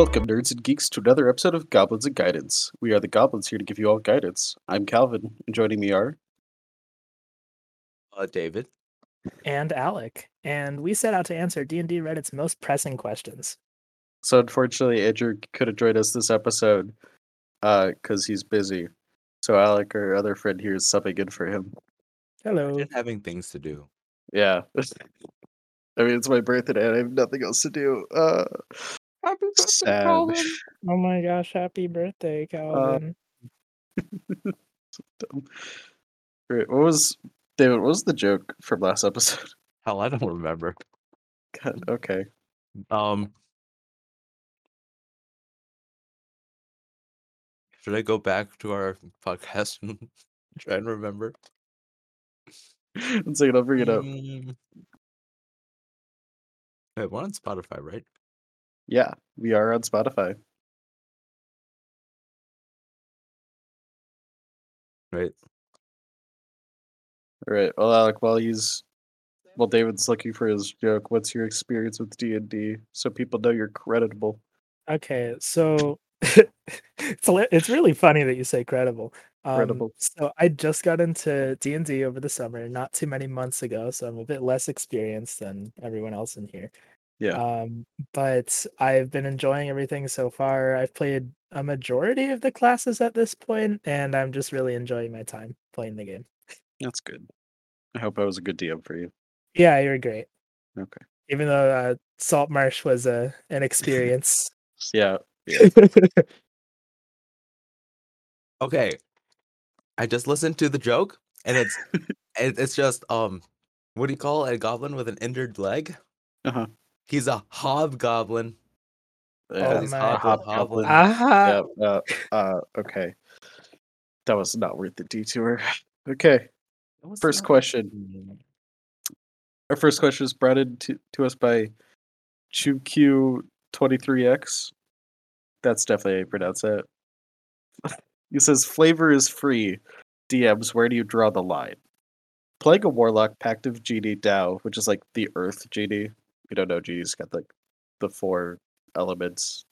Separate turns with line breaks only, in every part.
Welcome, nerds and geeks, to another episode of Goblins and Guidance. We are the goblins here to give you all guidance. I'm Calvin, and joining me are
Uh, David.
and Alec, and we set out to answer D&D Reddit's most pressing questions.
so unfortunately Andrew could have joined us this episode because he's busy. So Alec, our other friend here, is subbing in for him.
Hello.
And having things to do.
Yeah. I mean, it's my birthday and I have nothing else to do. Uh,
Happy birthday,
sad.
Oh my gosh, happy birthday, Calvin.
Dumb. Great. What was David? What was the joke from last episode?
Hell, I don't remember.
God, okay.
Um, should I go back to our podcast and try and remember?
One second, I'll bring it up.
Mm. Wait, we're on Spotify, right?
Yeah, we are on Spotify.
Right.
All right. Well, Alec, while he's while David's looking for his joke, what's your experience with D and D, so people know you're creditable?
Okay, so it's it's really funny that you say credible. Um,
Credible.
So I just got into D and D over the summer, not too many months ago, so I'm a bit less experienced than everyone else in here.
Yeah.
Um, but I've been enjoying everything so far. I've played a majority of the classes at this point, and I'm just really enjoying my time playing the game.
That's good. I hope I was a good DM for you.
Yeah, you're great.
Okay.
Even though uh, Salt Marsh was a an experience.
Yeah.
Okay. I just listened to the joke, and it's it's just um, what do you call a goblin with an injured leg?
Uh-huh.
He's a hobgoblin.
Yeah,
he's
my-
hobgoblin.
hobgoblin.
Ah,
yeah, uh, uh, okay. That was not worth the detour. Okay. First question. Our first question is brought in to, to us by ChewQ23X. That's definitely how you pronounce it. he says, Flavor is free. DMs, where do you draw the line? Playing a Warlock Pact of Genie Dao, which is like the Earth Genie. You don't know, Genie's got like the four elements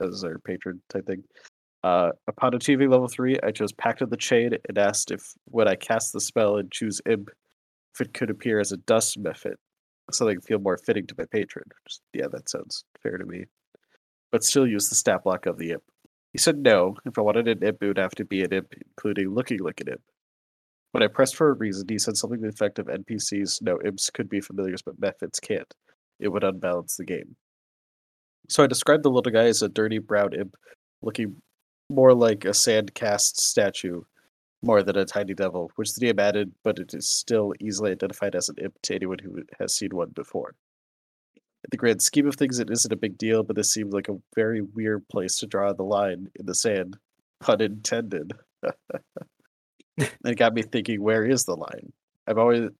as their patron type thing. Uh, upon achieving level 3, I chose Pact of the Chain and asked if when I cast the spell and choose Imp, if it could appear as a dust mephit, something feel more fitting to my patron. Just, yeah, that sounds fair to me. But still use the stat block of the imp. He said no. If I wanted an imp, it would have to be an imp, including looking like an imp. When I pressed for a reason, he said something to the effect of NPCs, no, imps could be familiars, but mephits can't. It would unbalance the game. So I described the little guy as a dirty brown imp, looking more like a sand cast statue more than a tiny devil, which the DM added, but it is still easily identified as an imp to anyone who has seen one before. In the grand scheme of things, it isn't a big deal, but this seemed like a very weird place to draw the line in the sand. Pun intended. it got me thinking, where is the line? I've always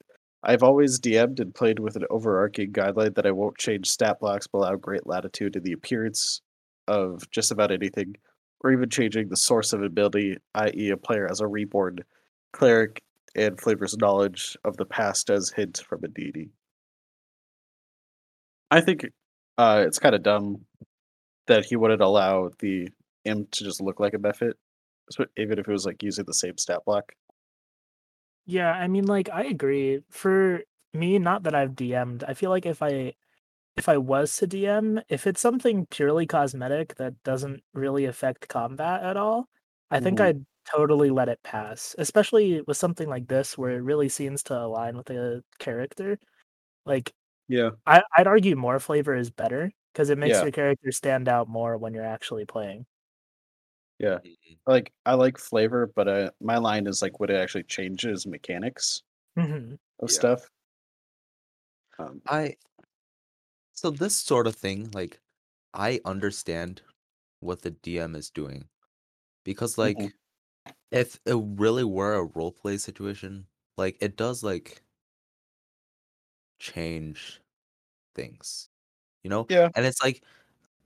I've always DM'd and played with an overarching guideline that I won't change stat blocks but allow great latitude in the appearance of just about anything, or even changing the source of ability, i.e., a player as a reborn cleric and flavors knowledge of the past as hint from a deity. I think uh, it's kind of dumb that he wouldn't allow the imp to just look like a Mephit, even if it was like using the same stat block.
Yeah, I mean, like I agree. For me, not that I've DM'd, I feel like if I if I was to DM, if it's something purely cosmetic that doesn't really affect combat at all, I think
Mhm.
I'd totally let it pass. Especially with something like this where it really seems to align with the character. Like
Yeah.
I, I'd argue more flavor is better because it makes
Yeah.
your character stand out more when you're actually playing.
Yeah.
Mhm.
Like I like flavor, but uh, my line is like what it actually changes mechanics
hmm
of
Yeah.
stuff. Um,
I so this sort of thing, like I understand what the DM is doing. Because like
Mhm.
if it really were a role play situation, like it does like change things. You know?
Yeah.
And it's like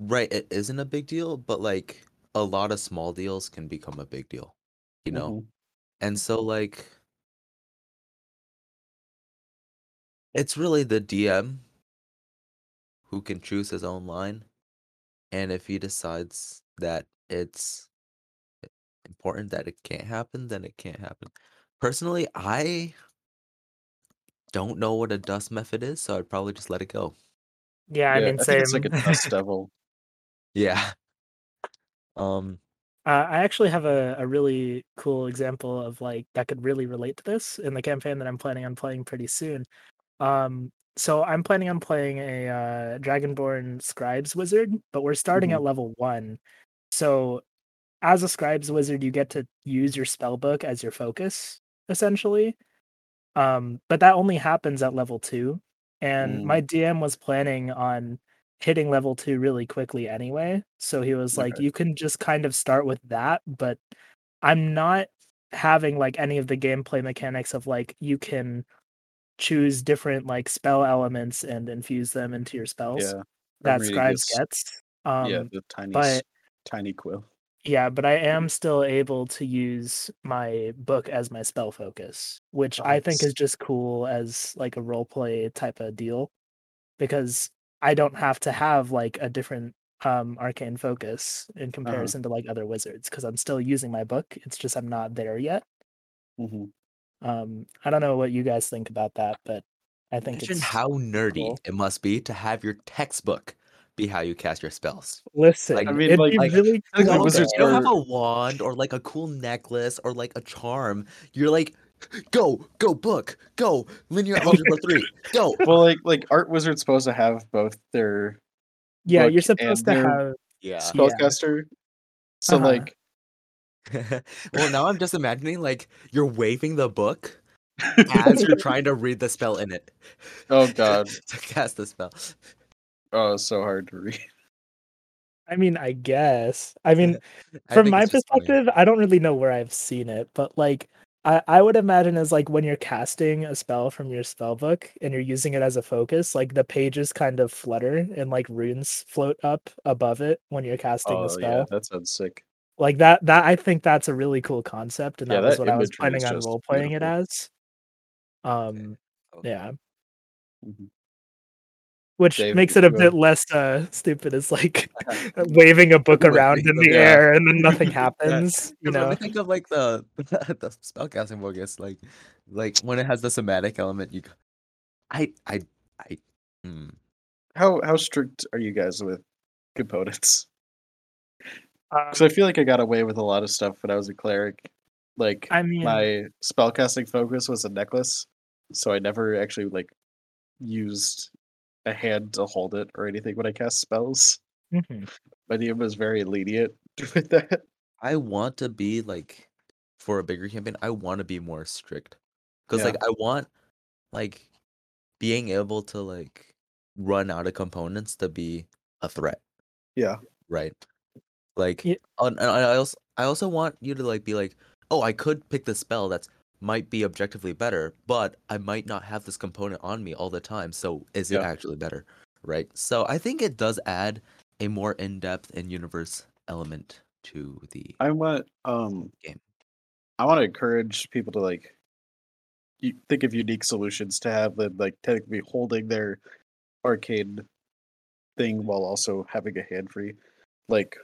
right, it isn't a big deal, but like a lot of small deals can become a big deal. You know?
mhm.
And so like it's really the DM who can choose his own line. and if he decides that it's important that it can't happen, then it can't happen. Personally, I don't know what a dust mephit is, so I'd probably just let it go.
Yeah, I
Yeah,
mean,
I
same.
think it's like a dust devil.
Yeah. Um.
Uh, I actually have a, a really cool example of like that could really relate to this in the campaign that I'm planning on playing pretty soon. Um, so I'm planning on playing a uh, Dragonborn Scribes Wizard, but we're starting at level one. So as a Scribes Wizard, you get to use your spell book as your focus, essentially. Um, but that only happens at level two. And
Mm.
my DM was planning on hitting level two really quickly anyway. So he was like,
Okay.
you can just kind of start with that, but I'm not having like any of the gameplay mechanics of like you can choose different like spell elements and infuse them into your spells
Yeah.
that scribes
this-
gets. Um
yeah, the tiny,
but-
tiny quill.
yeah, but I am still able to use my book as my spell focus, which
Oh,
I think is just cool as like a role play type of deal because I don't have to have like a different um arcane focus
Uh-huh.
in comparison to like other wizards because I'm still using my book. It's just I'm not there yet.
hmm
Um I don't know what you guys think about that, but I think
Imagine
it's
how nerdy
cool.
it must be to have your textbook be how you cast your spells.
listen.
Like-
I mean, like-
like-
really cool.
wizards
you don't have a wand or like a cool necklace or like a charm. You're like, go, go, book, go, linear algebra three, go.
Well, like like art wizards supposed to have both their
yeah, you're supposed to
and their-
have
Yeah.
spellcaster. So
Uh-huh.
like,
well, now I'm just imagining like you're waving the book as you're trying to read the spell in it.
oh god,
to cast the spell.
oh, it's so hard to read.
I mean, I guess. I mean,
I
from my
it's just funny.
perspective, I don't really know where I've seen it, but like I, I would imagine as like when you're casting a spell from your spell book and you're using it as a focus, like the pages kind of flutter and like runes float up above it when you're casting
Oh
the spell.
yeah, that sounds sick.
Like that that I think that's a really cool concept, and
Yeah,
that was
that
what I was planning on role playing it as. Um yeah.
Mhm.
Which
Dave,
makes it a bit less uh stupid as like waving a book around in the
that.
air and then nothing happens. you
'Cause when
know.
I think of like the the spellcasting book, it's like like when it has the somatic element. You, go- I I I. Hmm.
How how strict are you guys with components?
Um,
Because I feel like I got away with a lot of stuff when I was a cleric. Like
I mean,
my spellcasting focus was a necklace, so I never actually like used a hand to hold it or anything when I cast spells.
mhm.
My DM was very lenient with that.
I want to be like for a bigger campaign. I want to be more strict because
Yeah.
like I want like being able to like run out of components to be a threat,
Yeah.
right? Like,
Ye-
and and I also I also want you to like be like, oh, I could pick the spell that's might be objectively better, but I might not have this component on me all the time. So is it actually better, right? So I think it does add a more in-depth and universe element to the
I want um
Game.
I want to encourage people to like you think of unique solutions to have them like technically holding their arcane thing while also having a hand free. Like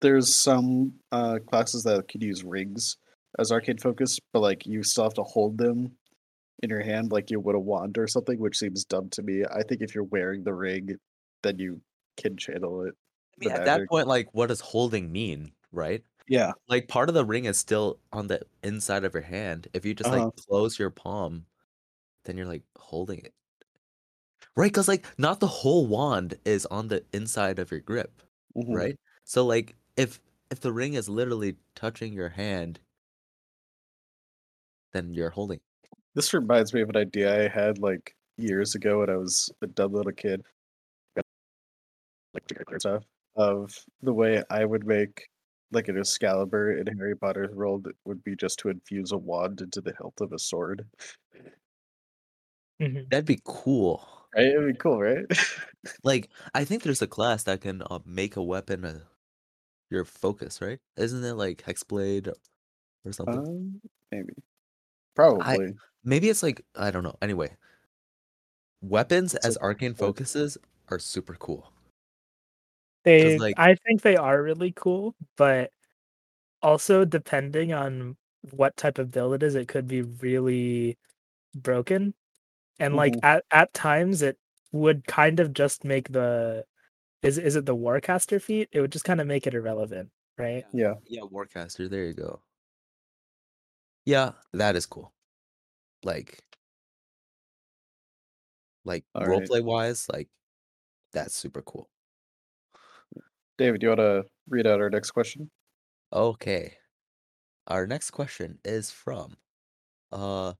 there's some uh classes that could use rings as arcane focus, but like you still have to hold them in your hand like you would a wand or something, which seems dumb to me. I think if you're wearing the ring, then you can channel it.
I mean, at that point, like, what does holding mean, right?
Yeah.
Like, part of the ring is still on the inside of your hand. If you just
Uh-huh.
like close your palm, then you're like holding it, right? Because like, not the whole wand is on the inside of your grip,
Mhm.
right? So like, if if the ring is literally touching your hand, then you're holding.
This reminds me of an idea I had like years ago when I was a dumb little kid. Like stuff of the way I would make like an Excalibur in Harry Potter's world would be just to infuse a wand into the hilt of a sword.
Mhm.
That'd be cool.
Right? It'd be cool, right?
Like, I think there's a class that can uh, make a weapon a, your focus, right? Isn't it like Hexblade or something?
um, maybe. Probably.
Maybe it's like I don't know. Anyway, weapons
It's
as arcane focuses are super cool.
They,
like-
I think they are really cool, but also depending on what type of build it is, it could be really broken. And like
Mhm.
at at times, it would kind of just make the is is it the Warcaster feat? It would just kind of make it irrelevant, right?
Yeah.
Yeah, Warcaster. There you go. Yeah, that is cool. Like, like
All right.
roleplay wise, like that's super cool.
David, do you want to read out our next question?
Okay. Our next question is from uh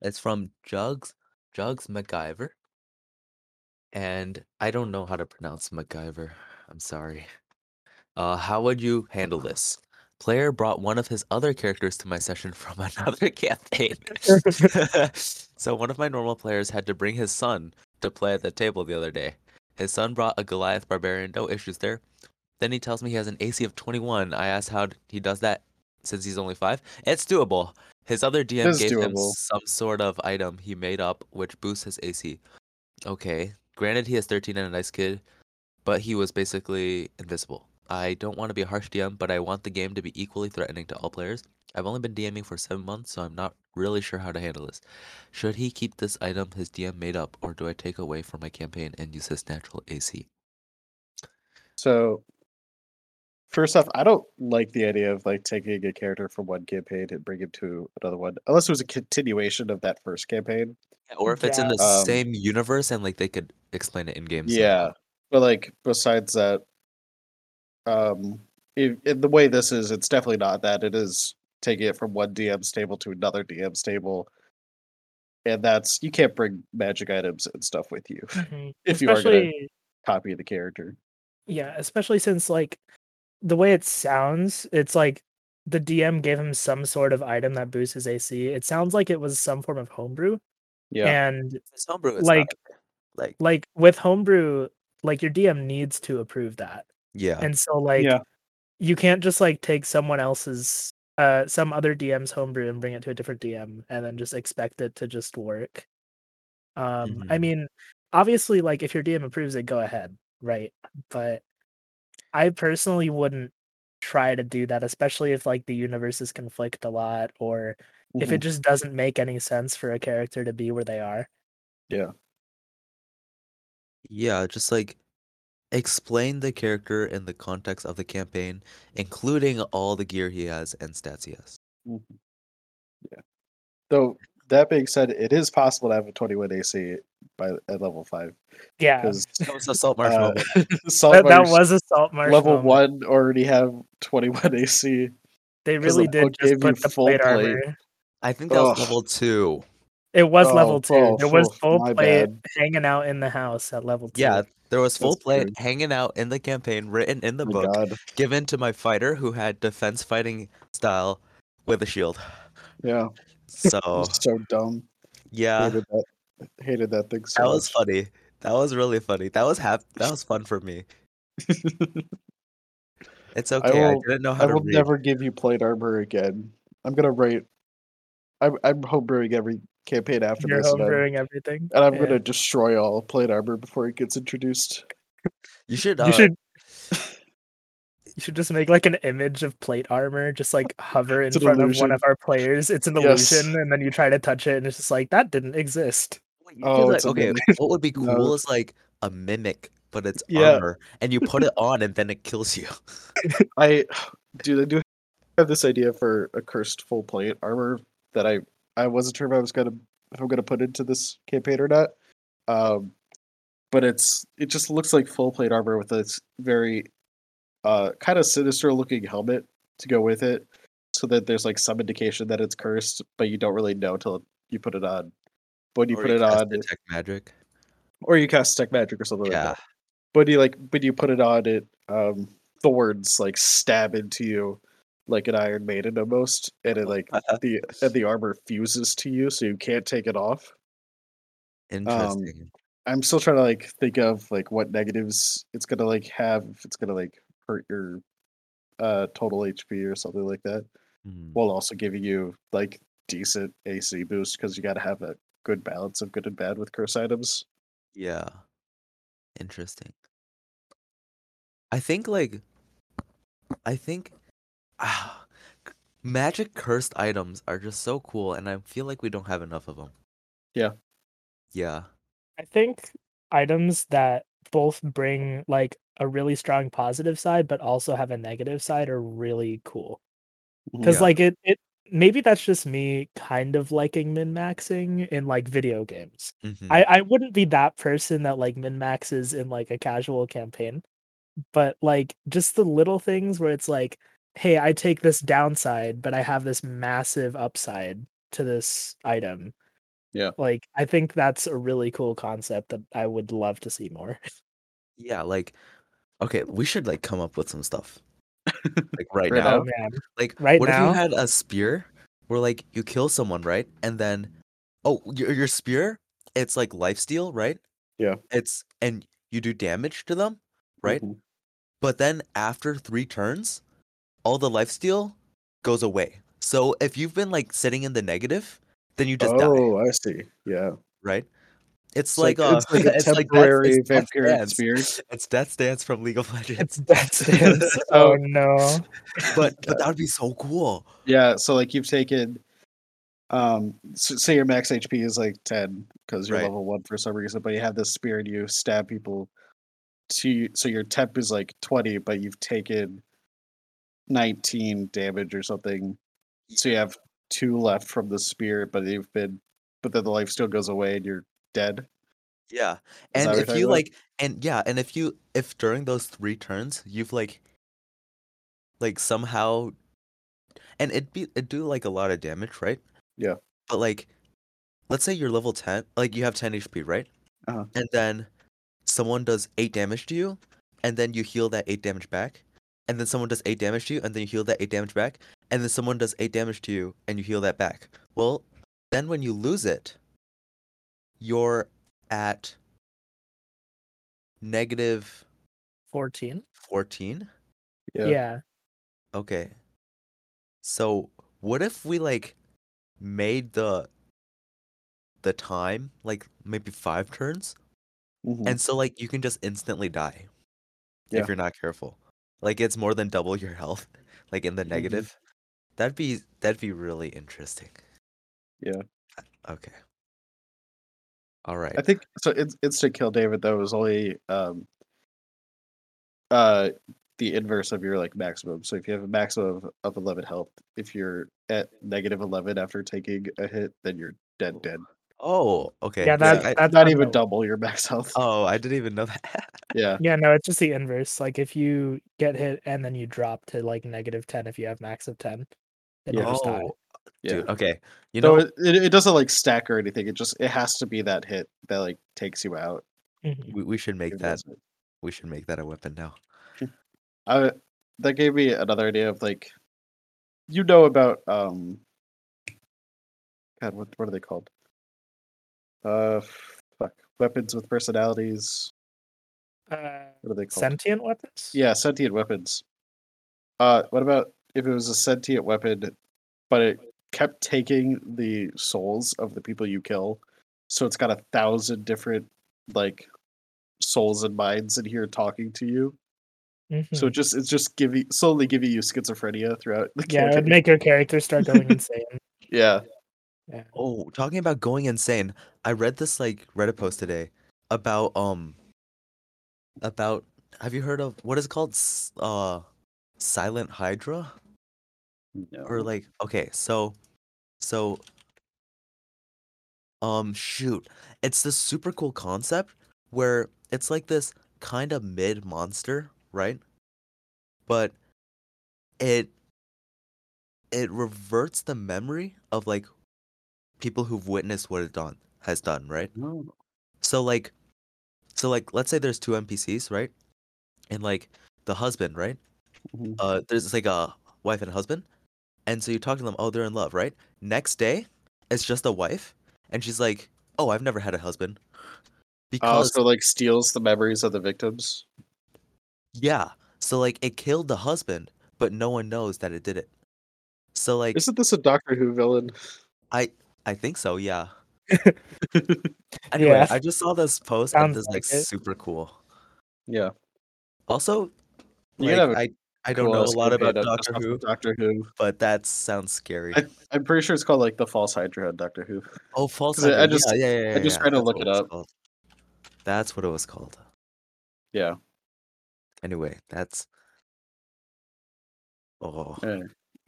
it's from Jugs Jugs MacGyver. And I don't know how to pronounce MacGyver. I'm sorry. Uh how would you handle this? Player brought one of his other characters to my session from another campaign. so one of my normal players had to bring his son to play at the table the other day. His son brought a Goliath barbarian, no issues there. Then he tells me he has an AC of 21. I asked how he does that since he's only five. It's doable. His other DM
is
gave him some sort of item he made up which boosts his AC. Okay, granted he is 13 and a nice kid, but he was basically invisible. I don't want to be a harsh DM, but I want the game to be equally threatening to all players. I've only been DMing for seven months, so I'm not really sure how to handle this. Should he keep this item his DM made up, or do I take away from my campaign and use his natural AC?
So, first off, I don't like the idea of like taking a character from one campaign and bring him to another one, unless it was a continuation of that first campaign.
Or if it's in the
Um,
same universe and like they could explain it in game.
Yeah, but like besides that, um, if, in the way this is, it's definitely not that. It is taking it from one DM's table to another DM's table, and that's you can't bring magic items and stuff with you
Mhm.
if you are going to copy the character.
yeah, especially since like the way it sounds, it's like the DM gave him some sort of item that boosts his AC. It sounds like it was some form of homebrew,
Yeah,
and
It's homebrew. It's
Like-
not, like
like with homebrew, like your DM needs to approve that.
Yeah,
And so like
yeah,
you can't just like take someone else's uh some other DM's homebrew and bring it to a different DM and then just expect it to just work. Um I
Mhm.
mean, obviously like if your DM approves it, go ahead, right? But I personally wouldn't try to do that, especially if like the universes conflict a lot or if it
mhm,
just doesn't make any sense for a character to be where they are.
yeah.
yeah. Just like explain the character in the context of the campaign, including all the gear he has and stats he has.
mhm. Yeah. Though that being said, it is possible to have a 21 AC by at level five
Yeah.
because
That was a salt marsh
uh,
moment.
Salt
That, that was a salt marsh.
level
moment.
one already have 21 AC.
They
'cause the
really did just
gave
put the
full
plate
plate.
armor.
I think that was
Ugh.
level two.
It was
Oh,
level two.
oh,
there was
oh,
full plate
bad.
hanging out in the house at level two.
Yeah, there was full
That's
plate
true.
hanging out in the campaign, written in the
My
book,
God.
given to my fighter who had defense fighting style with a shield.
Yeah.
So
So dumb.
yeah,
Hated that. Hated that thing so
that was funny. That was really funny. That was hap- That was fun for me. It's okay. I,
will-
didn't know how
I
to I
will
read.
never give you plate armor again. I'm gonna write. I'm I'm homebrewing every campaign after
You're
this, and I'm,
everything.
and I'm
Yeah.
gonna destroy all plate armor before it gets introduced.
You should. Uh,
You should. You should just make like an image of plate armor, just like hover in
It's an
front of one of our players. It's an
Yes.
illusion, and then you try to touch it, and it's just like that didn't exist.
you
Oh,
like, okay. What would be cool
No.
is like a mimic, but it's
Yeah.
armor, and you put it on, and then it kills you.
I, dude, I do have this idea for a cursed full plate armor that I I wasn't sure if I was gonna if I'm gonna put into this campaign or not. Um, but it's it just looks like full plate armor with this very uh kind of sinister looking helmet to go with it, so that there's like some indication that it's cursed, but you don't really know until you put it on. But when you
Or
put it
cast
on,
detect magic.
or you cast tech magic or something like
Yeah.
that. But you like when you put it on it, um thorns like stab into you like an Iron Maiden almost, and it like the and the armor fuses to you so you can't take it off.
Interesting.
I'm still trying to like think of like what negatives it's gonna like have if it's gonna like hurt your uh total HP or something like that.
Hmm.
While also giving you like decent AC boost because you gotta have a good balance of good and bad with curse items.
Yeah. Interesting. I think like I think ah, magic cursed items are just so cool and I feel like we don't have enough of them.
Yeah.
Yeah.
I think items that both bring like a really strong positive side but also have a negative side are really cool. Cuz
Yeah.
like it it maybe that's just me kind of liking min maxing in like video games.
mhm,
I I wouldn't be that person that like min maxes in like a casual campaign. But like just the little things where it's like, hey, I take this downside, but I have this massive upside to this item.
Yeah.
Like I think that's a really cool concept that I would love to see more.
Yeah, like okay, we should like come up with some stuff. Like right
Right
now. Like
Right
what if you had a spear where like you kill someone, right? And then oh, your your spear, it's like lifesteal, right?
Yeah.
It's and you do damage to them, right?
Mhm.
But then after 3 turns, all the lifesteal goes away. So if you've been like sitting in the negative, then you just die,
oh, I see. Yeah.
right? It's,
It's
like,
like,
uh
it's like a
it's like
temporary
it's Death
vampiric
Dance.
spear.
It's Death Dance from League of Legends.
It's Death Stance. Oh no.
but but that would be so cool.
Yeah, so like you've taken um s say your max HP is like 10 because you're
Right.
level 1 for some reason, but you have this spear and you stab people to so your temp is like 20 but you've taken 19 damage or something. So you have two left from the spear but you've been but then the lifesteal goes away and you're dead.
Yeah. And if you
about?
like and yeah, and if you if during those three turns you've like like somehow and it'd be it'd do like a lot of damage, right?
Yeah.
But like let's say you're level 10, like you have 10 HP, right?
Uh-huh.
And then someone does 8 damage to you and then you heal that 8 damage back. And then someone does 8 damage to you and then you heal that 8 damage back. And then someone does 8 damage to you and you heal that back. Well, then when you lose it, you're at negative
14.
14
Yeah.
Yeah.
okay so what if we like made the the time like maybe five turns
mhm,
and so like you can just instantly die
Yeah.
if you're not careful like it's more than double your health like in the
Mhm.
negative that'd be that'd be really interesting
Yeah.
okay all right
I think so. It's instant kill David though is only um uh the inverse of your like maximum. So if you have a maximum of, of eleven health, if you're at negative eleven after taking a hit, then you're dead dead.
Oh okay
Yeah,
yeah,
that,
I-
that's
Not
how
even
it-
double your max health.
oh i didn't even know that
Yeah.
Yeah, no, it's just the inverse. Like if you get hit and then you drop to like negative 10 if you have max of 10, then you
Yeah.
just die.
oh
Yeah.
dude okay you
so
know
it, it, it doesn't like stack or anything. It just it has to be that hit that like takes you out.
Mhm.
we, we should make
It
that
doesn't.
we should make that a weapon now
I that gave me another idea of like you know about um God what what are they called? Uh fuck. Weapons with personalities.
Uh,
What are they called?
sentient weapons?
Yeah, sentient weapons. Uh what about if it was a sentient weapon but it kept taking the souls of the people you kill? So it's got a thousand different like souls and minds in here talking to you. So
Mhm.
it just it's just giving slowly giving you schizophrenia throughout the
yeah, it would make your character start going insane.
Yeah.
Yeah.
Oh, talking about going insane. I read this like Reddit post today about um about have you heard of what is it called? Uh Silent Hydra?
No.
Or like okay, so so um shoot. It's this super cool concept where it's like this kind of mid monster, right? But it it reverts the memory of like people who've witnessed what it done has done, right?
No.
So like so like let's say there's two NPCs, right? And like the husband, right?
Mhm.
Uh there's like a wife and a husband. And so you talk to them, oh, they're in love, right? Next day, it's just a wife, and she's like, "Oh, I've never had a husband."
Oh,
Because
so like steals the memories of the victims.
yeah, so like it killed the husband, but no one knows that it did it. So like
Isn't this a Doctor Who villain?
I I think so, yeah. Anyway,
Yeah.
I just saw this post and
Sounds
this is like
like it.
super cool.
yeah.
Also,
You
Like,
can have a
I I don't
cool
know a lot about Doctor Who,
Doctor Who.
but that sounds scary.
I, I'm pretty sure it's called like the False Hydra Doctor Who.
oh, False
I- I just-
yeah, yeah, yeah,
I just
yeah,
tried to look it up.
called. That's what it was called.
Yeah.
Anyway, that's oh,
yeah.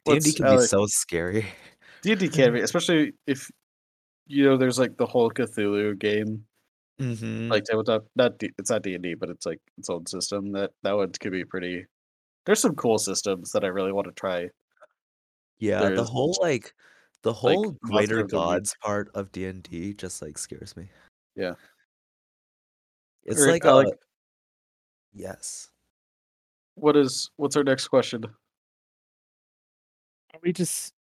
D and D can be so scary.
D&D can be, especially if you know there's like the whole Cthulhu game,
Mm-hmm.
like tabletop. Not D, it's not D and D, but it's like its own system. That that one could be pretty. There's some cool systems that I really want to try.
yeah, the whole like the whole
Monster
greater
of the
gods part of D and D just like scares me.
Yeah.
It's
Or,
like
uh,
a
like-
yes.
What is what's our next question?
Are we just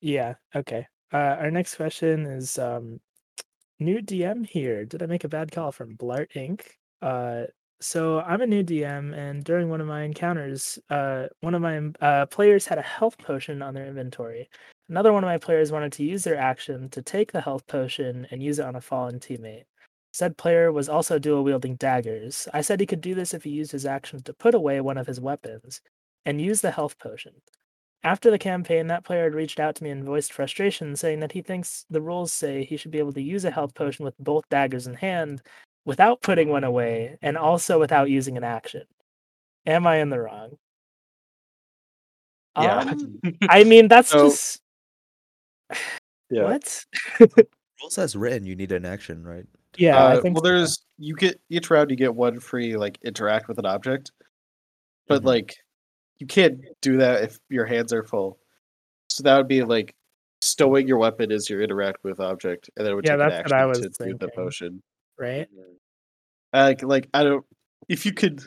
yeah okay. Uh our next question is um new dm here. Did i make a bad call from blart inc? Uh so i'm a new dm and during one of my encounters uh one of my uh players had a health potion on their inventory. Another one of my players wanted to use their action to take the health potion and use it on a fallen teammate. Said player was also dual wielding daggers. I said he could do this if he used his action to put away one of his weapons and use the health potion after the campaign, that player had reached out to me and voiced frustration, saying that he thinks the rules say he should be able to use a health potion with both daggers in hand without putting one away and also without using an action. Am I in the wrong?
Yeah.
Um, I mean, that's
So-
just
Yeah.
what?
Rules as written, you need an action, right?
Yeah,
Uh,
I think
well,
so.
there's you get each round you get one free like interact with an object, but
Mhm.
like you can't do that if your hands are full. So that would be like stowing your weapon as your interact with object, and then it would
Yeah,
take an
that's what I
action
was
to do the potion.
right.
Like, like I don't. If you could,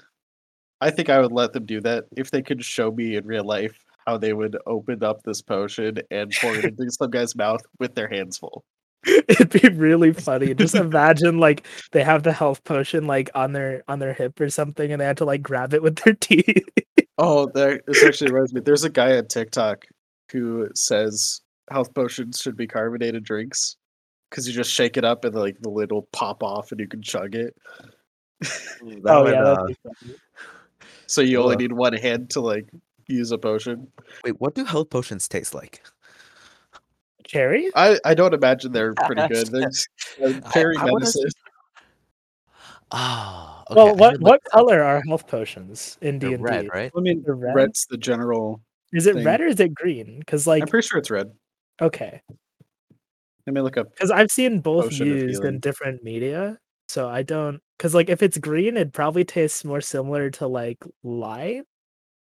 I think I would let them do that if they could show me in real life how they would open up this potion and pour it into some guy's mouth with their hands full.
It'd be really funny. Just imagine like they have the health potion like on their on their hip or something, and they have to like grab it with their teeth.
Oh, that this actually reminds me. There's a guy on TikTok who says health potions should be carbonated drinks because you just shake it up and like the lid will pop off and you can chug it.
That
oh
would,
yeah,
uh,
that'd be funny.
So you only need one hand to like use a potion.
wait, what do health potions taste like?
cherry.
I I don't imagine they're pretty good. They're just,
I-
Perry
I wanna
medicine.
Ah, okay.
well, what what
like,
color are health potions in D
they're
and
red,
D?
right?
I mean,
They're red?
red's the general.
Is it
thing.
red or is it green? Because like
I'm pretty sure it's red.
okay,
Let me look up.
because I've seen both used in different media, so I don't. Because like if it's green, it probably tastes more similar to like lime.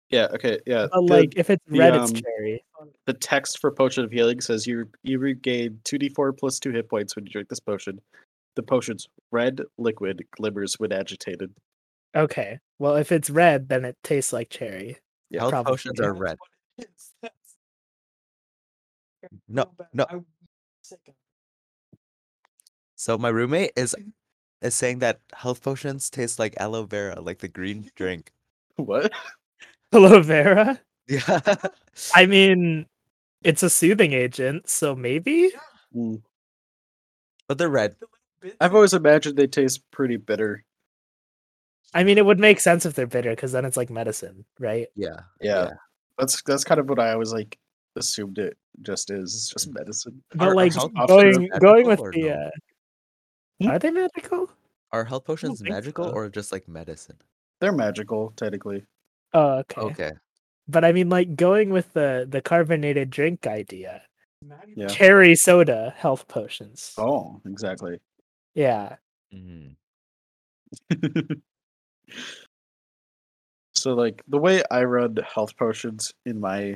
Yeah. Okay. Yeah.
But
the-
like if it's
the,
red, it's
um,
cherry.
the text for potion of healing says you you regain 2d4 plus 2 hit points when you drink this potion the potion's red liquid glimmers when agitated
Okay, well if it's red, then it tastes like cherry.
Yeah,
health
probably.
potions are red. No, no. So my roommate is is saying that health potions taste like aloe vera, like the green drink.
what
Aloe vera.
Yeah.
I mean, it's a soothing agent, so maybe.
Mm.
but they're red.
I've always imagined they taste pretty bitter
I mean, it would make sense if they're bitter, because then it's like medicine, right?
Yeah.
yeah, that's that's kind of what i always like assumed it just is it's just medicine
But
Are- are
like
health
potions
going going with the,
no?
uh,
Hmm?
are they magical?
Are health potions magical
so.
or just like medicine?
they're magical technically
Oh, okay.
Okay.
But I mean, like going with the the carbonated drink idea,
yeah
cherry soda health potions.
oh exactly
Yeah,
Mhm.
so like the way i run health potions in my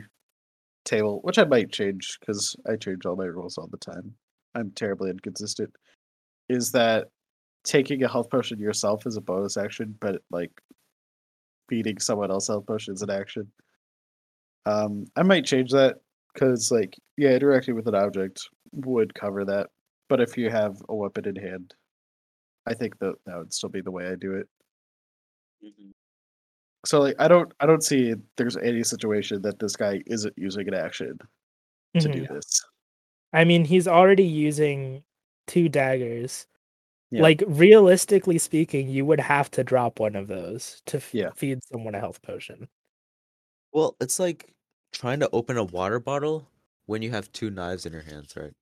table which i might change because i change all my rules all the time i'm terribly inconsistent is that taking a health potion yourself is a bonus action but like feeding someone else health potion is an action um i might change that because like yeah interacting with an object would cover that but if you have a weapon in hand i think that that would still be the way i do it so like i don't i don't see there's any situation that this guy isn't using an action to
Mhm.
do this
I mean, he's already using two daggers,
Yeah.
Like realistically speaking, you would have to drop one of those to f-
Yeah.
feed someone a health potion.
Well, it's like trying to open a water bottle when you have two knives in your hands, right?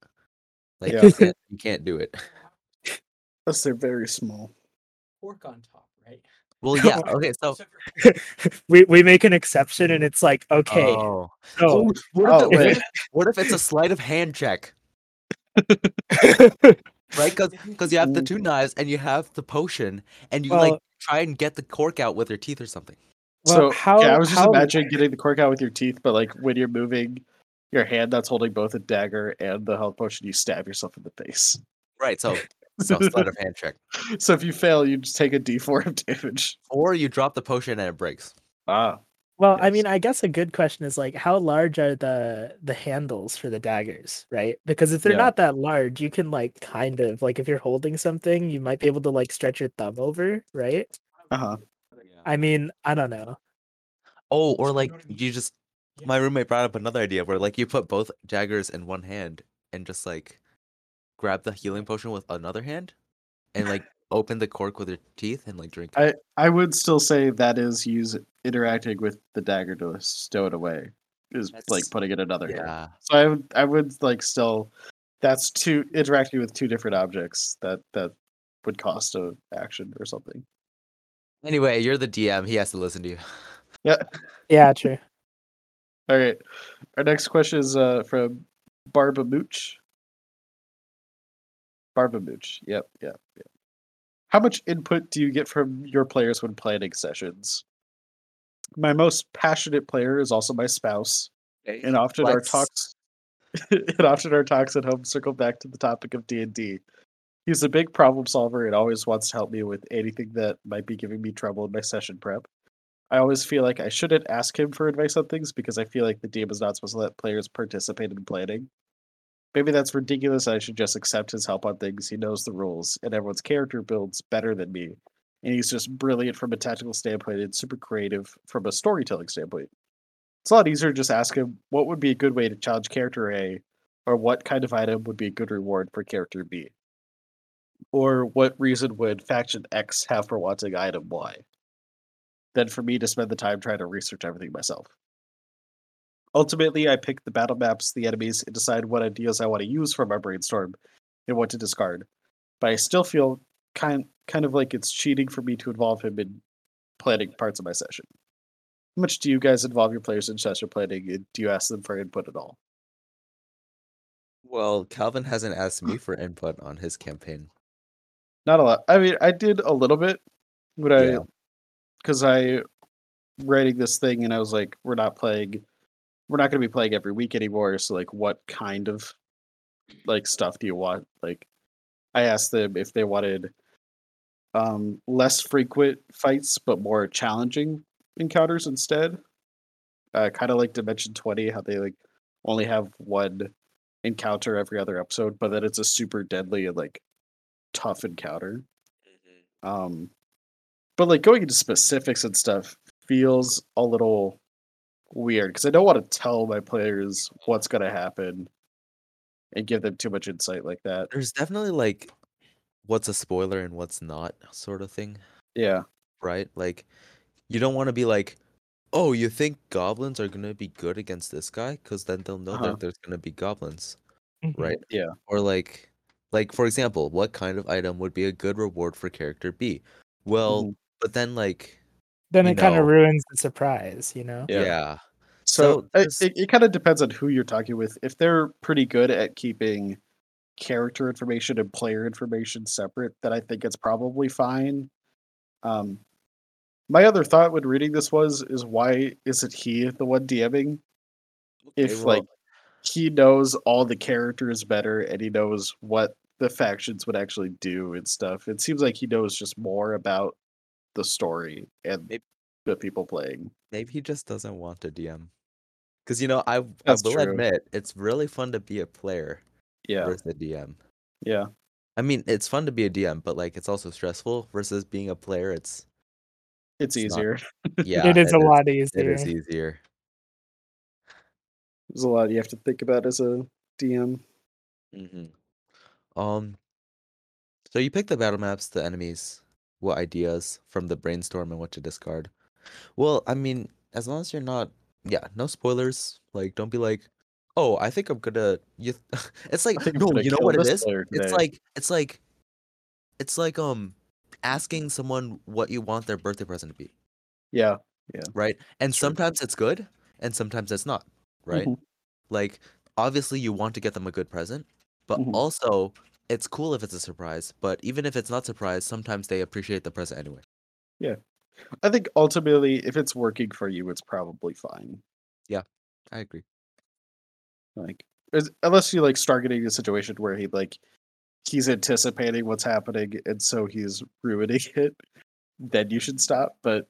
Like
Yeah.
you, can't, you can't do it.
Unless they're very small.
Fork on top, right?
Well, yeah. Okay, so
we we make an exception, and it's like okay,
oh,
so oh,
what,
Oh,
if it- what if- it's a sleight of hand check, right? Because you have the two knives and you have the potion, and you like try and get the cork out with your teeth or something.
well,
so
how
yeah, I was just
how,
imagining getting the cork out with your teeth, but like when you're moving your hand that's holding both a dagger and the health potion, you stab yourself in the face.
Right. So, so sleight of hand check,
So if you fail, you just take a D4 of damage.
or you drop the potion and it breaks.
Ah,
Well, I mean, I guess a good question is like, how large are the the handles for the daggers, right? Because if they're
Yeah.
not that large, you can like kind of like if you're holding something, you might be able to like stretch your thumb over, right?
uh huh.
I mean, I don't know.
Oh, or like you just my roommate brought up another idea where like you put both daggers in one hand and just like grab the healing potion with another hand and like open the cork with your teeth and like drink. it.
I I would still say that is use interacting with the dagger to stow it away is like putting it in another hand.
yeah.
So I would I would like still that's two interacting with two different objects that that would cost a action or something.
Anyway, you're the DM. He has to listen to you.
Yeah. Yeah, true.
All right. Our next question is uh from Barba Mooch. Barba Mooch. Yep, yep, yep. How much input do you get from your players when planning sessions? My most passionate player is also my spouse, and often our talks and often our talks at home circle back to the topic of D&D. He's a big problem solver and always wants to help me with anything that might be giving me trouble in my session prep. I always feel like I shouldn't ask him for advice on things because I feel like the DM is not supposed to let players participate in planning. Maybe that's ridiculous. I should just accept his help on things. He knows the rules, and everyone's character builds better than me. And he's just brilliant from a tactical standpoint and super creative from a storytelling standpoint. It's a lot easier to just ask him what would be a good way to challenge character A, or what kind of item would be a good reward for character B, or what reason would faction X have for wanting item Y than for me to spend the time trying to research everything myself. Ultimately, I pick the battle maps, the enemies, and decide what ideas I want to use from my brainstorm and what to discard. But I still feel kind kind of like it's cheating for me to involve him in planning parts of my session. How much do you guys involve your players in session planning, and do you ask them for input at all?
Well, Calvin hasn't asked me for input on his campaign.
Not a lot. I mean, I did a little bit, but I
Yeah.
Because I writing this thing and I was like, we're not playing, we're not going to be playing every week anymore. So like, what kind of like stuff do you want? Like, I asked them if they wanted um less frequent fights but more challenging encounters instead. Uh, kind of like Dimension Twenty, how they like only have one encounter every other episode, but then it's a super deadly and like tough encounter. Um, but like going into specifics and stuff feels a little weird because I don't want to tell my players what's going to happen and give them too much insight like that.
There's definitely like what's a spoiler and what's not sort of thing,
Yeah,
right? Like you don't want to be like, "Oh, you think goblins are going to be good against this guy?" cuz then they'll know
Uh-huh.
that there's going to be goblins,
Mhm.
right?
Yeah.
Or like like for example, what kind of item would be a good reward for character B? Well,
Mhm.
But then like
Then it kind of ruins the surprise, you know?
Yeah.
yeah.
So,
So
it, it, it kind of depends on who you're talking with. If they're pretty good at keeping character information and player information separate, then I think it's probably fine. Um, my other thought when reading this was is why isn't he the one DMing? If
Okay, well,
like he knows all the characters better and he knows what the factions would actually do and stuff. It seems like he knows just more about the story and
Maybe-
the people playing.
maybe he just doesn't want to DM. Cuz you know, I I will
true.
admit it's really fun to be a player
Yeah,
versus a DM.
yeah.
I mean, it's fun to be a DM, but like it's also stressful versus being a player. It's
It's
It's not-
easier.
yeah,
it is a lot easier.
It is easier.
There's a lot you have to think about as a DM.
hmm Um, So you pick the battle maps, the enemies, what ideas from the brainstorm and what to discard. Well, I mean, as long as you're not, yeah, no spoilers. Like, don't be like, oh, I think I'm gonna. You, it's like
I think I'm
no, you know what it is. It's like it's like it's like um asking someone what you want their birthday present to be,
Yeah. Yeah.
Right? And
Sure.
sometimes it's good, and sometimes it's not, right?
Mhm.
Like obviously you want to get them a good present, but
Mhm.
also it's cool if it's a surprise. But even if it's not surprise, sometimes they appreciate the present anyway. Yeah.
I think ultimately, if it's working for you, it's probably fine.
Yeah, I agree.
Like, unless you like start getting a situation where he like he's anticipating what's happening, and so he's ruining it, then you should stop. But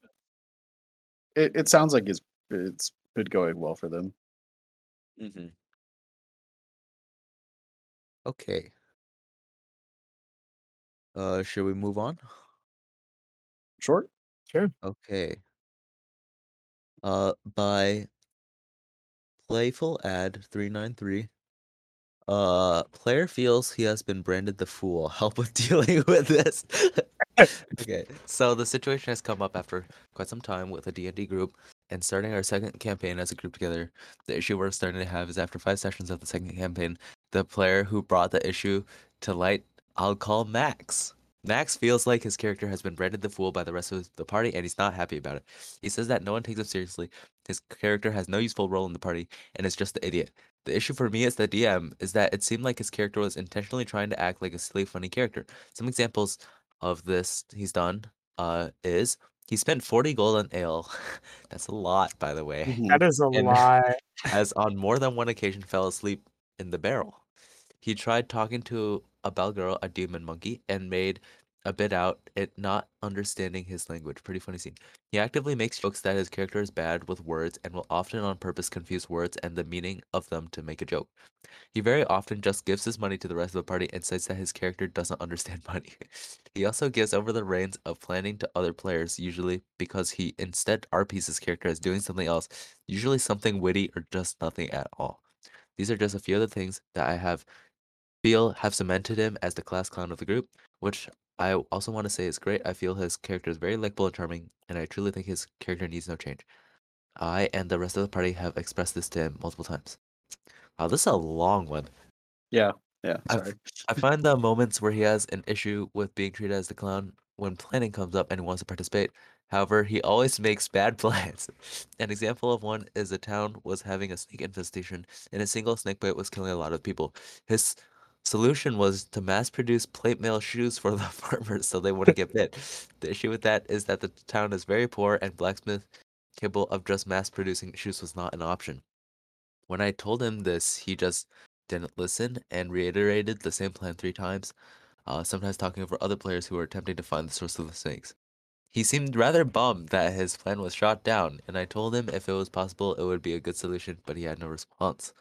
it, it sounds like it's it's been going well for them.
Mm-hmm. Okay. Uh, should we move on?
Short.
Sure.
Okay. Uh, by Playful Ad 393. Uh, player feels he has been branded the fool. Help with dealing with this. okay, so the situation has come up after quite some time with a D&D group and starting our second campaign as a group together. The issue we're starting to have is after five sessions of the second campaign, the player who brought the issue to light, I'll call Max. Max feels like his character has been branded the fool by the rest of the party and he's not happy about it. He says that no one takes him seriously, his character has no useful role in the party, and is just the idiot. The issue for me as the DM is that it seemed like his character was intentionally trying to act like a silly, funny character. Some examples of this he's done uh, is he spent 40 gold on ale. That's a lot, by the way.
Mhm.
That is a
And-
lot.
Has on more than one occasion fell asleep in the barrel. He tried talking to a bell girl, a demon monkey, and made a bit out it not understanding his language. Pretty funny scene. He actively makes jokes that his character is bad with words and will often on purpose confuse words and the meaning of them to make a joke. He very often just gives his money to the rest of the party and says that his character doesn't understand money. he also gives over the reins of planning to other players, usually because he instead RPs his character as doing something else, usually something witty or just nothing at all. These are just a few of the things that I have feel have cemented him as the class clown of the group, which I also want to say is great. I feel his character is very likable and charming, and I truly think his character needs no change. I and the rest of the party have expressed this to him multiple times. Wow, this is a long one.
Yeah. Yeah. Sorry.
I find the moments where he has an issue with being treated as the clown when planning comes up and he wants to participate. However, he always makes bad plans. An example of one is a town was having a snake infestation and a single snake bite was killing a lot of people. His solution was to mass produce plate mail shoes for the farmers so they wouldn't get bit. The issue with that is that the town is very poor and blacksmith capable of just mass producing shoes was not an option. When I told him this, he just didn't listen and reiterated the same plan three times, uh, sometimes talking over other players who were attempting to find the source of the snakes. He seemed rather bummed that his plan was shot down, and I told him if it was possible, it would be a good solution, but he had no response.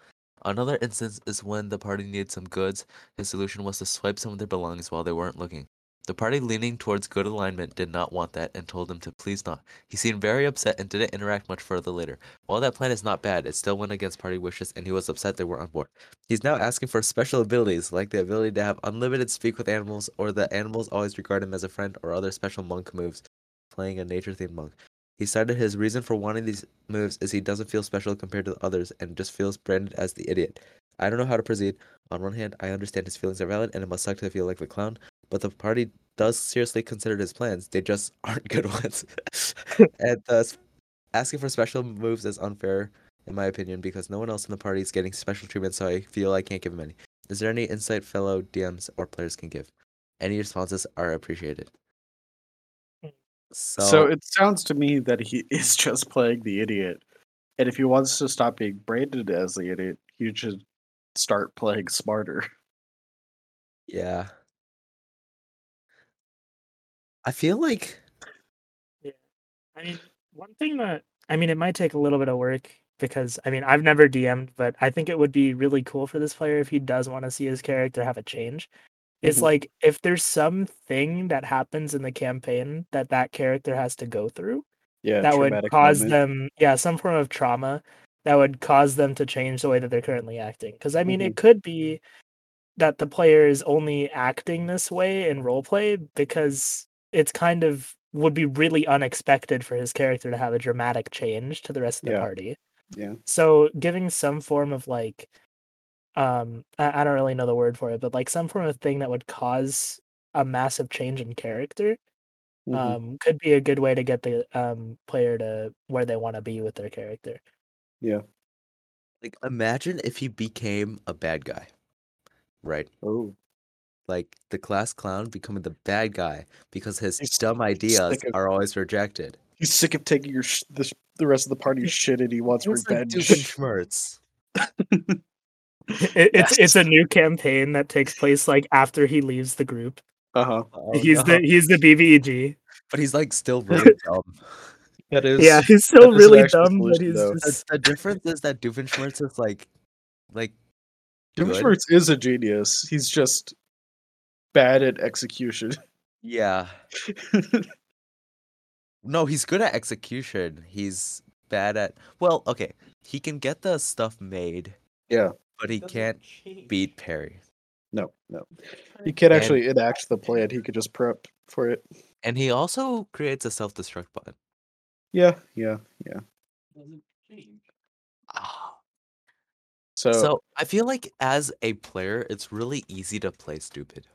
Another instance is when the party needed some goods, his solution was to swipe some of their belongings while they weren't looking. The party leaning towards good alignment did not want that and told him to please not. He seemed very upset and didn't interact much further later. While that plan is not bad, it still went against party wishes and he was upset they weren't on board. He's now asking for special abilities, like the ability to have unlimited speak with animals, or that animals always regard him as a friend, or other special monk moves, playing a nature themed monk. He cited his reason for wanting these moves is he doesn't feel special compared to the others and just feels branded as the idiot. I don't know how to proceed. On one hand, I understand his feelings are valid and it must suck to feel like the clown, but the party does seriously consider his plans. They just aren't good ones. and thus, asking for special moves is unfair, in my opinion, because no one else in the party is getting special treatment, so I feel I can't give him any. Is there any insight fellow DMs or players can give? Any responses are appreciated. So,
So it sounds to me that he is just playing the idiot. And if he wants to stop being branded as the idiot, he should start playing smarter.
yeah. I feel like
I mean, one thing that I mean, it might take a little bit of work because I mean, I've never DM'd, but I think it would be really cool for this player if he does want to see his character have a change. It's
Mhm.
like if there's something that happens in the campaign that that character has to go through
Yeah,
that would cause
moment.
them, yeah, some form of trauma that would cause them to change the way that they're currently acting. Because I mean,
Mhm.
it could be that the player is only acting this way in roleplay because it's kind of would be really unexpected for his character to have a dramatic change to the rest of the
Yeah.
party.
Yeah.
So giving some form of like um I, I don't really know the word for it, but like some form of thing that would cause a massive change in character
Mhm.
um could be a good way to get the um player to where they want to be with their character.
Yeah like imagine if he became a bad guy. Right?
oh,
Like the class clown becoming the bad guy because his
He's
dumb ideas
of-
are always rejected.
he's sick of taking your sh- the, sh- the rest of the party's shit, and he wants
It's like
revenge.
Doofenshmirtz.
It, it's it's a new campaign that takes place like after he leaves the group.
uh huh.
Oh,
he's
no.
the he's the BBEG.
but he's like still really dumb.
That is.
Yeah, he's still
that is an
really
actual
dumb, but he's
though.
The,
just
the difference is that Doofenshmirtz is like, like, good.
Doofenshmirtz is a genius. He's just bad at execution.
Yeah. No, he's good at execution. He's bad at well, okay. He can get the stuff made,
yeah.
But he can't
change.
beat Perry.
No, no. He can't
And-
actually enact the plan. He could just prep for it.
And he also creates a self-destruct button.
Yeah, yeah, yeah.
Doesn't change.
Ah.
So,
So I feel like as a player, it's really easy to play stupid.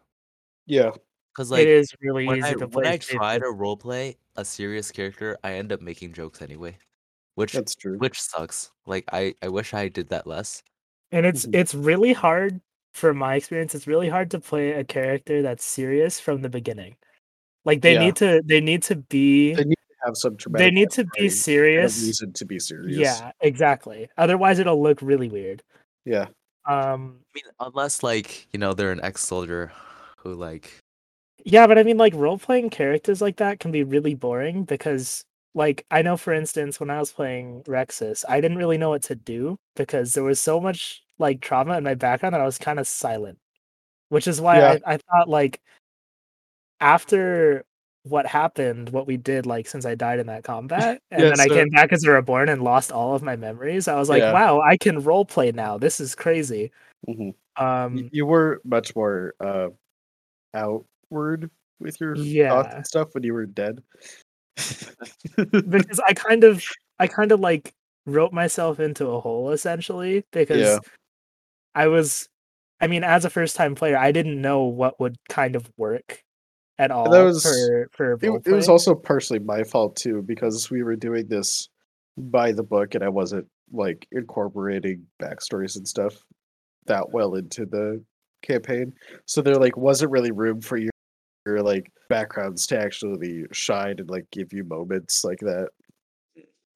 yeah,
Because like it
is really
when
easy
I
to
when
play.
I try
stupid.
to roleplay a serious character, I end up making jokes anyway. Which
that's true.
which sucks. Like I, I wish I did that less.
And it's
Mhm.
it's really hard from my experience. It's really hard to play a character that's serious from the beginning. Like they
Yeah.
need to they need to be
They need to have some dramatic.
they need to be
backstory a
serious.
reason to be serious.
Yeah, exactly. Otherwise, it'll look really weird.
yeah.
Um,
I mean, unless like you know they're an ex-soldier who like
Yeah, but I mean, like role playing characters like that can be really boring because, like, I know for instance, when I was playing Rexus, I didn't really know what to do because there was so much like trauma in my background that I was kind of silent, which is why
Yeah.
I, I thought like after what happened, what we did, like since I died in that combat, and
Yeah,
then I
so-
came back as a reborn and lost all of my memories, I was like,
Yeah.
wow, I can role play now. This is crazy.
hmm
Um,
you were much more uh, outward with your thoughts
Yeah.
and stuff when you were dead.
because I kind of I kind of like wrote myself into a hole essentially because
Yeah.
I was I mean as a first time player I didn't know what would kind of work at all
was-
for for
it, it was also partially my fault too because we were doing this by the book and I wasn't like incorporating backstories and stuff that well into the campaign. So there like wasn't really room for your, your like backgrounds to actually shine and like give you moments like that.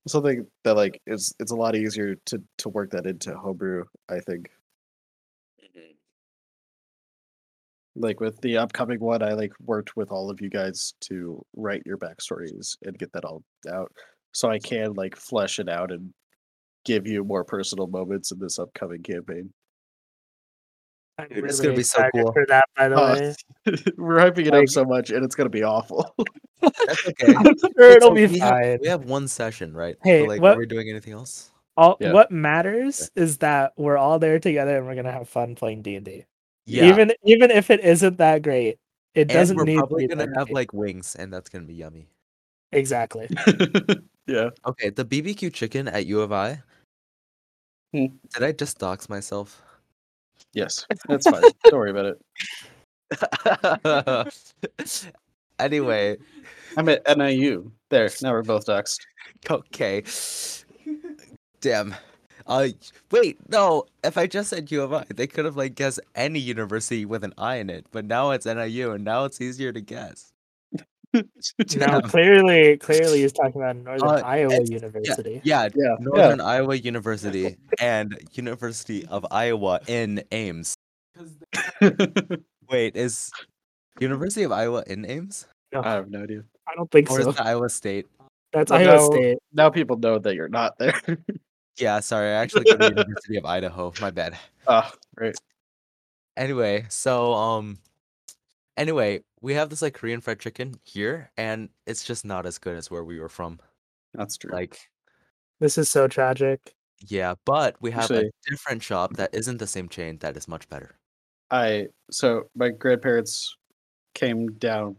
Something that like is it's a lot easier to to work that into homebrew, I think. Mm-hmm. Like with the upcoming one, I like worked with all of you guys to write your backstories and get that all out. So I can like flesh it out and give you more personal moments in this upcoming campaign.
I'm
Dude, it's gonna be so cool.
for that by the
Uh,
way.
We're hyping it
Like-
up so much and it's gonna be awful.
that's okay.
I'm sure it'll
so
be
we have,
fine.
we have one session, right?
Hey,
so, like,
what-
are we doing anything else?
All
Yeah.
what matters is that we're all there together and we're gonna have fun playing D and D.
Yeah,
Even even if it isn't that great, it
and
doesn't
we're
need
probably
to be
gonna have
great.
like wings, and that's gonna be yummy.
exactly.
yeah.
Okay, the BBQ chicken at U of I.
Hmm.
Did I just dox myself?
Yes. That's fine. Don't worry about it.
anyway,
I'm at NIU. There. Now we're both doxxed.
okay. Damn. Uh, wait, no. If I just said U of I, they could have like guessed any university with an I in it, but now it's NIU, and now it's easier to guess.
No, clearly, clearly, he's talking about Northern
Uh,
Iowa University.
Yeah,
Yeah.
Northern Iowa University and University of Iowa in Ames. Wait, is University of Iowa in Ames?
I have no idea.
I don't think
Or is
so.
it Iowa State?
That's
Well,
Iowa
no.
State.
Now people know that you're not there.
Yeah, sorry, I actually go to the University of Idaho. My bad.
Ah, right.
Anyway, so um anyway, we have this like Korean fried chicken here and it's just not as good as where we were from.
That's true.
Like
This is so tragic.
yeah, but we have
Actually-
a different shop that isn't the same chain that is much better.
I so my grandparents came down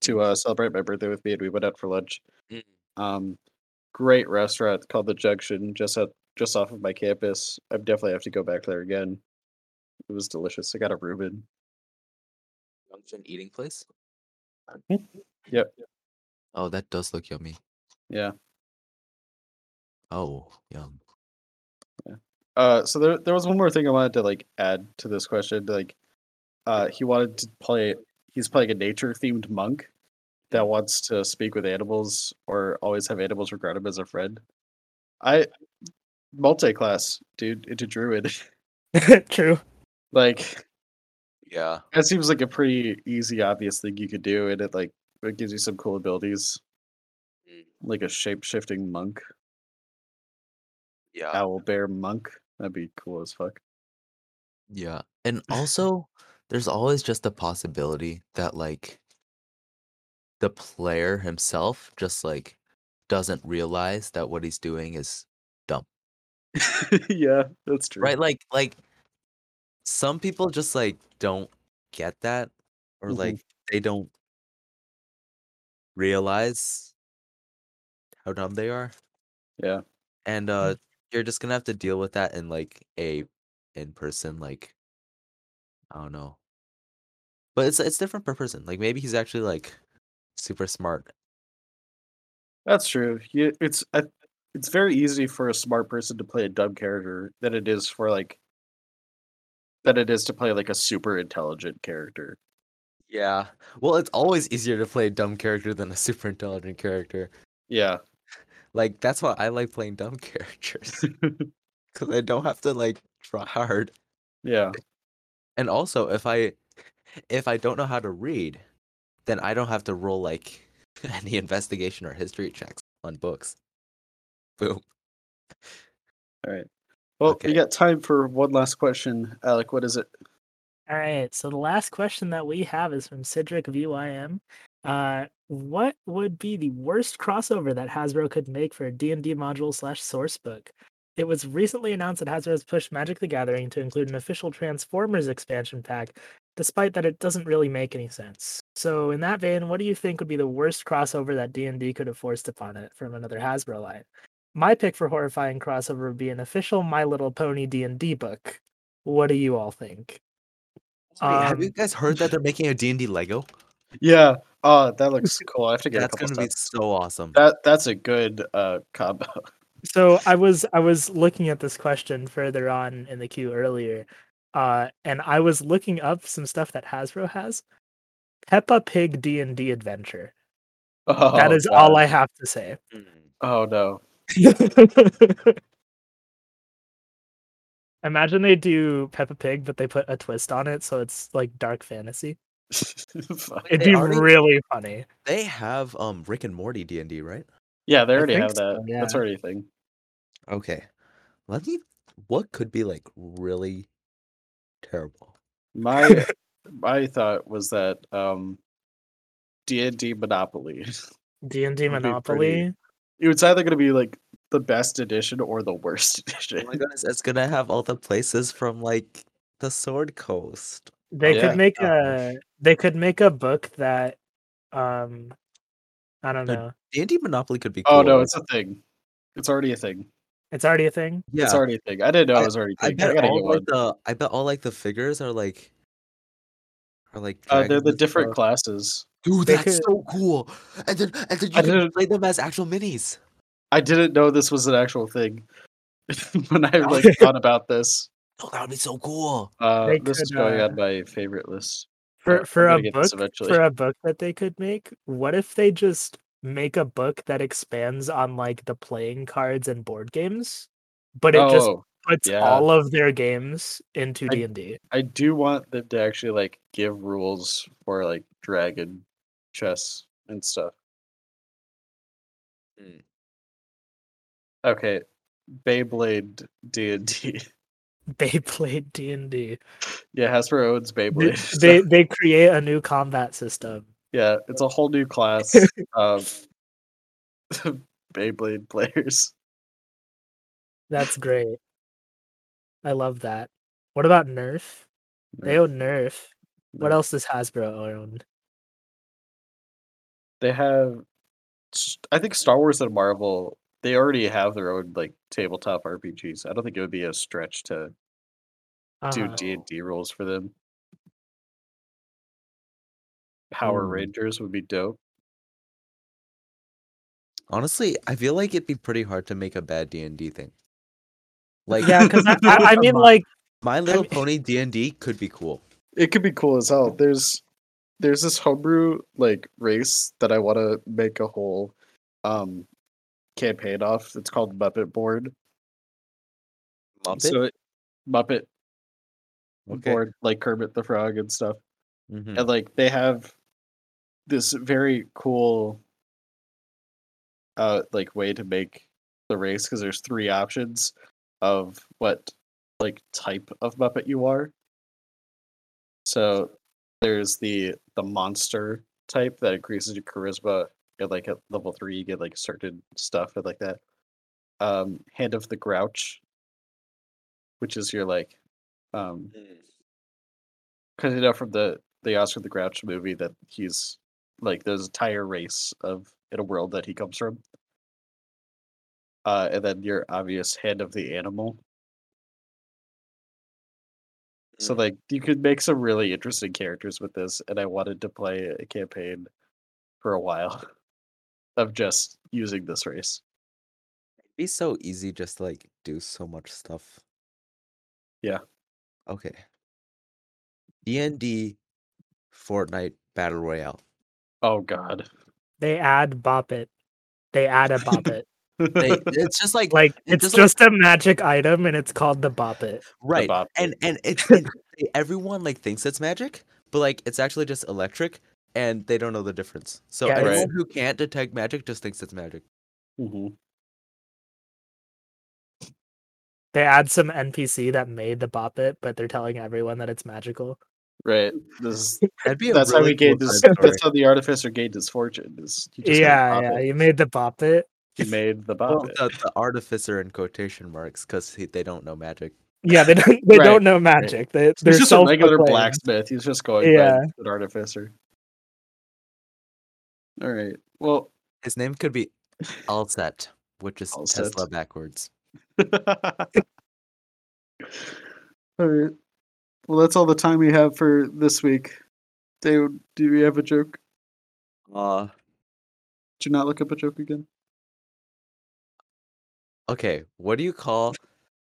to uh, celebrate my birthday with me, and we went out for lunch.
Mm.
Um, great restaurant called the Junction, just at just off of my campus. I definitely have to go back there again. It was delicious. I got a Reuben.
Junction eating place.
Yep.
Oh, that does look yummy.
Yeah.
Oh, yum.
Uh, so there there was one more thing I wanted to like add to this question. Like, uh, he wanted to play. He's playing a nature themed monk that wants to speak with animals or always have animals regard him as a friend. I multi class dude into druid.
True.
like
Yeah.
that seems like a pretty easy, obvious thing you could do, and it like it gives you some cool abilities,
Mm.
like a shape shifting monk,
Yeah.
owl bear monk. That'd be cool as fuck.
Yeah. And also, there's always just a possibility that like the player himself just like doesn't realize that what he's doing is dumb.
yeah, that's true.
Right? Like like some people just like don't get that or
Mhm.
like they don't realize how dumb they are.
Yeah.
And uh you're just gonna have to deal with that in like a in person like I don't know. But it's it's different per person. Like maybe he's actually like super smart.
That's true. You, it's I, it's very easy for a smart person to play a dumb character than it is for like than it is to play like a super intelligent character.
Yeah. Well, it's always easier to play a dumb character than a super intelligent character.
Yeah.
Like that's why I like playing dumb characters because I don't have to like try hard.
yeah.
And also, if I if I don't know how to read, then I don't have to roll like any investigation or history checks on books. Boom.
All right. Well,
Okay.
we got time for one last question. Alec, what is it?
All right. So the last question that we have is from Cedric VYM. Uh, what would be the worst crossover that Hasbro could make for a D&D module slash source book? It was recently announced that Hasbro has pushed Magic the Gathering to include an official Transformers expansion pack, despite that it doesn't really make any sense. So in that vein, what do you think would be the worst crossover that D&D could have forced upon it from another Hasbro line? My pick for horrifying crossover would be an official My Little Pony D&D book. What do you all think?
Wait, have you
Um,
guys heard that they're making a D&D Lego?
Yeah. Oh, that looks cool. I have to get
That's
a couple
gonna be so awesome.
That that's a good uh combo.
so I was I was looking at this question further on in the queue earlier, uh, and I was looking up some stuff that Hasbro has. Peppa Pig D and D Adventure.
Oh,
that is all I have to say.
Mm.
Oh no.
Imagine they do Peppa Pig, but they put a twist on it, so it's like dark fantasy. It'd be
already-
really funny.
They have um Rick and Morty D&D, right?
yeah, they already
think
have that.
so,
That's already a thing.
Okay. Let me what could be like really terrible?
My my thought was that um D and D Monopoly.
D and D
Would be
Monopoly.
Pretty- It was either gonna be like the best edition or the worst
Oh
edition.
my goodness, it's gonna have all the places from like the Sword Coast.
They
Yeah.
could make
gosh.
a they could make a book that um I don't
No,
know.
D&D Monopoly could be cool.
oh no, it's a thing. It's already a thing.
It's already a thing.
yeah.
It's already a thing. I didn't know it was already a
I
thing. I,
bet
gotta
all
get
like
one.
the I bet all like the figures are like are like
Uh, they're the different
stuff.
classes.
Dude,
They
that's
could-
so cool. And then and then
I
you can play them as actual minis.
I didn't know this was an actual thing when I like thought about this.
Oh, that would be so cool.
Uh,
They
this is
could,
going
uh,
on my favorite list.
For
I'm
for a book for a book that they could make, what if they just make a book that expands on like the playing cards and board games, but it just
oh,
puts
yeah.
all of their games into D and D.
I do want them to actually like give rules for like dragon chess and stuff.
Mm.
Okay, Beyblade D and D.
Beyblade D and D.
Yeah, Hasbro owns Beyblade.
They they create a new combat system.
yeah, it's a whole new class of Beyblade players.
That's great. I love that. What about Nerf? They own Nerf. What else does Hasbro own?
They have, I think Star Wars and Marvel. They already have their own like tabletop RPGs. I don't think it would be a stretch to do
Uh-huh.
D and D rules for them. Power
Hmm.
Rangers would be dope.
Honestly, I feel like it'd be pretty hard to make a bad D and D thing. Like
Yeah, because I, I, I mean, like,
My Little
mean-
Pony D and D could be cool.
It could be cool as hell. There's there's this homebrew like race that I want to make a whole um campaign off. It's called Muppet Board.
Muppet?
So it, Muppet
Okay.
Board, like Kermit the Frog and stuff.
Mhm.
and like they have this very cool uh like way to make the race because there's three options of what like type of muppet you are so there's the the monster type that increases your charisma and like at level three you get like certain stuff and like that um hand of the grouch which is your like um because you know from the the Oscar the Grouch movie that he's like there's an entire race of in a world that he comes from. Uh, and then your obvious head of the animal. So
Mm.
like you could make some really interesting characters with this, and I wanted to play a campaign for a while of just using this race.
It'd be so easy just to like do so much stuff.
Yeah.
Okay. D and D Fortnite Battle Royale.
Oh God.
they add Bop It. They add a Bop It.
They, it's just like
like,
it's
it's
just like-
a magic item and it's called the Bop It.
right,
bop
and and it's and everyone like thinks it's magic, but like it's actually just electric, and they don't know the difference. So
Yeah,
anyone
it's-
who can't detect magic just thinks it's magic.
Mm-hmm.
They add some NPC that made the Bop It, but they're telling everyone that it's magical.
Right. This
That'd be a
that's how
really
he gained
cool
his.
side story.
That's how the artificer gained his fortune. Is he just
Yeah, yeah.
Bop It.
You made the Bop It.
He made the
Well, the, the artificer in quotation marks because they don't know magic.
Yeah, they don't they
Right,
don't know magic. They, they're
He's just a regular blacksmith. He's just going
Yeah.
by an artificer. All right. Well,
His name could be Alset, which is
Alset.
Tesla backwards.
all right. Well, that's all the time we have for this week. David, do we have a joke?
Uh
Did you not look up a joke again?
Okay. What do you call?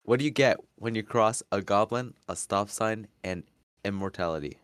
What do you get when you cross a goblin, a stop sign, and immortality?